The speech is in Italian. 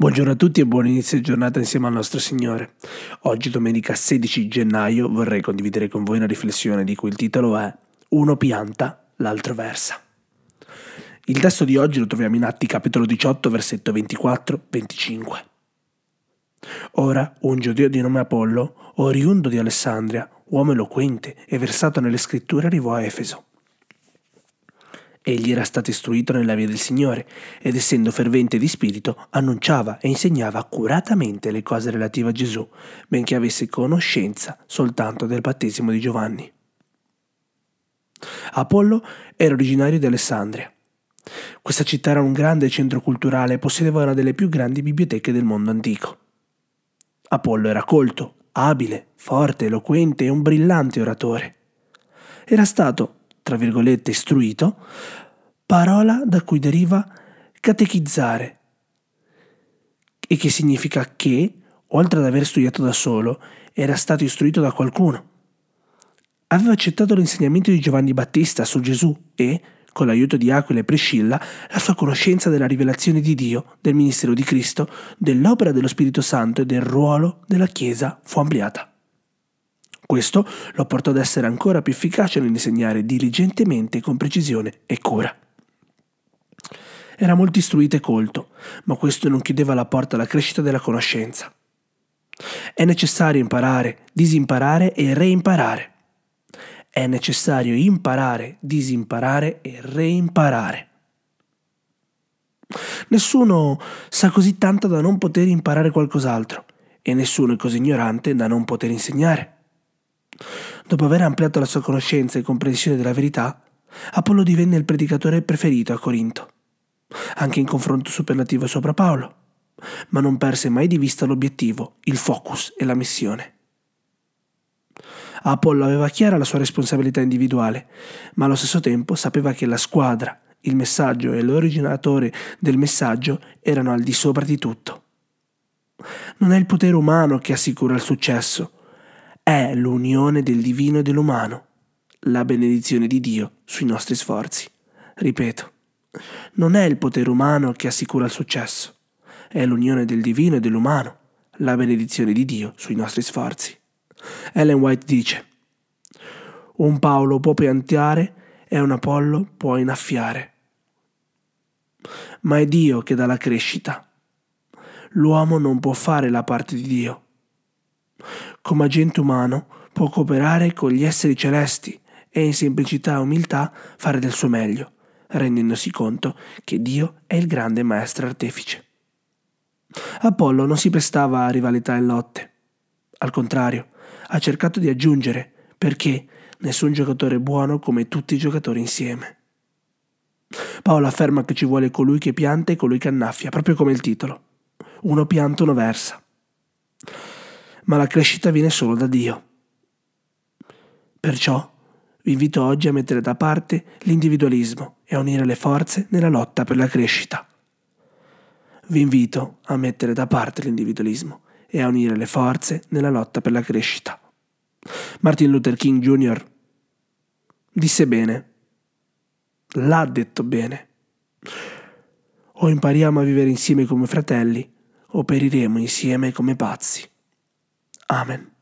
Buongiorno a tutti e buon inizio di giornata insieme al nostro Signore. Oggi, domenica 16 gennaio, vorrei condividere con voi una riflessione di cui il titolo è Uno pianta, l'altro versa. Il testo di oggi lo troviamo in Atti capitolo 18, versetto 24-25. Ora un giudeo di nome Apollo, oriundo di Alessandria, uomo eloquente e versato nelle scritture, arrivò a Efeso Egli era stato istruito nella via del Signore ed essendo fervente di spirito annunciava e insegnava accuratamente le cose relative a Gesù, benché avesse conoscenza soltanto del battesimo di Giovanni. Apollo era originario di Alessandria. Questa città era un grande centro culturale e possedeva una delle più grandi biblioteche del mondo antico. Apollo era colto, abile, forte, eloquente e un brillante oratore. Era stato tra virgolette, istruito, parola da cui deriva catechizzare, e che significa che, oltre ad aver studiato da solo, era stato istruito da qualcuno. Aveva accettato l'insegnamento di Giovanni Battista su Gesù e, con l'aiuto di Aquila e Priscilla, la sua conoscenza della rivelazione di Dio, del ministero di Cristo, dell'opera dello Spirito Santo e del ruolo della Chiesa fu ampliata. Questo lo portò ad essere ancora più efficace nell'insegnare diligentemente con precisione e cura. Era molto istruito e colto, ma questo non chiudeva la porta alla crescita della conoscenza. È necessario imparare, disimparare e reimparare. È necessario imparare, disimparare e reimparare. Nessuno sa così tanto da non poter imparare qualcos'altro e nessuno è così ignorante da non poter insegnare. Dopo aver ampliato la sua conoscenza e comprensione della verità, Apollo divenne il predicatore preferito a Corinto, anche in confronto superlativo sopra Paolo, ma non perse mai di vista l'obiettivo, il focus e la missione. Apollo aveva chiara la sua responsabilità individuale, ma allo stesso tempo sapeva che la squadra, il messaggio e l'originatore del messaggio erano al di sopra di tutto. Non è il potere umano che assicura il successo, è l'unione del divino e dell'umano, la benedizione di Dio sui nostri sforzi. Ripeto, non è il potere umano che assicura il successo, è l'unione del divino e dell'umano, la benedizione di Dio sui nostri sforzi. Ellen White dice, un Paolo può piantare e un Apollo può innaffiare. Ma è Dio che dà la crescita. L'uomo non può fare la parte di Dio come agente umano può cooperare con gli esseri celesti e in semplicità e umiltà fare del suo meglio, rendendosi conto che Dio è il grande maestro artefice. Apollo non si prestava a rivalità e lotte. Al contrario, ha cercato di aggiungere, perché nessun giocatore è buono come tutti i giocatori insieme. Paolo afferma che ci vuole colui che pianta e colui che annaffia, proprio come il titolo. Uno pianta, uno versa ma la crescita viene solo da Dio. Perciò vi invito oggi a mettere da parte l'individualismo e a unire le forze nella lotta per la crescita. Vi invito a mettere da parte l'individualismo e a unire le forze nella lotta per la crescita. Martin Luther King Jr. disse bene, l'ha detto bene. O impariamo a vivere insieme come fratelli, o periremo insieme come pazzi. Amen.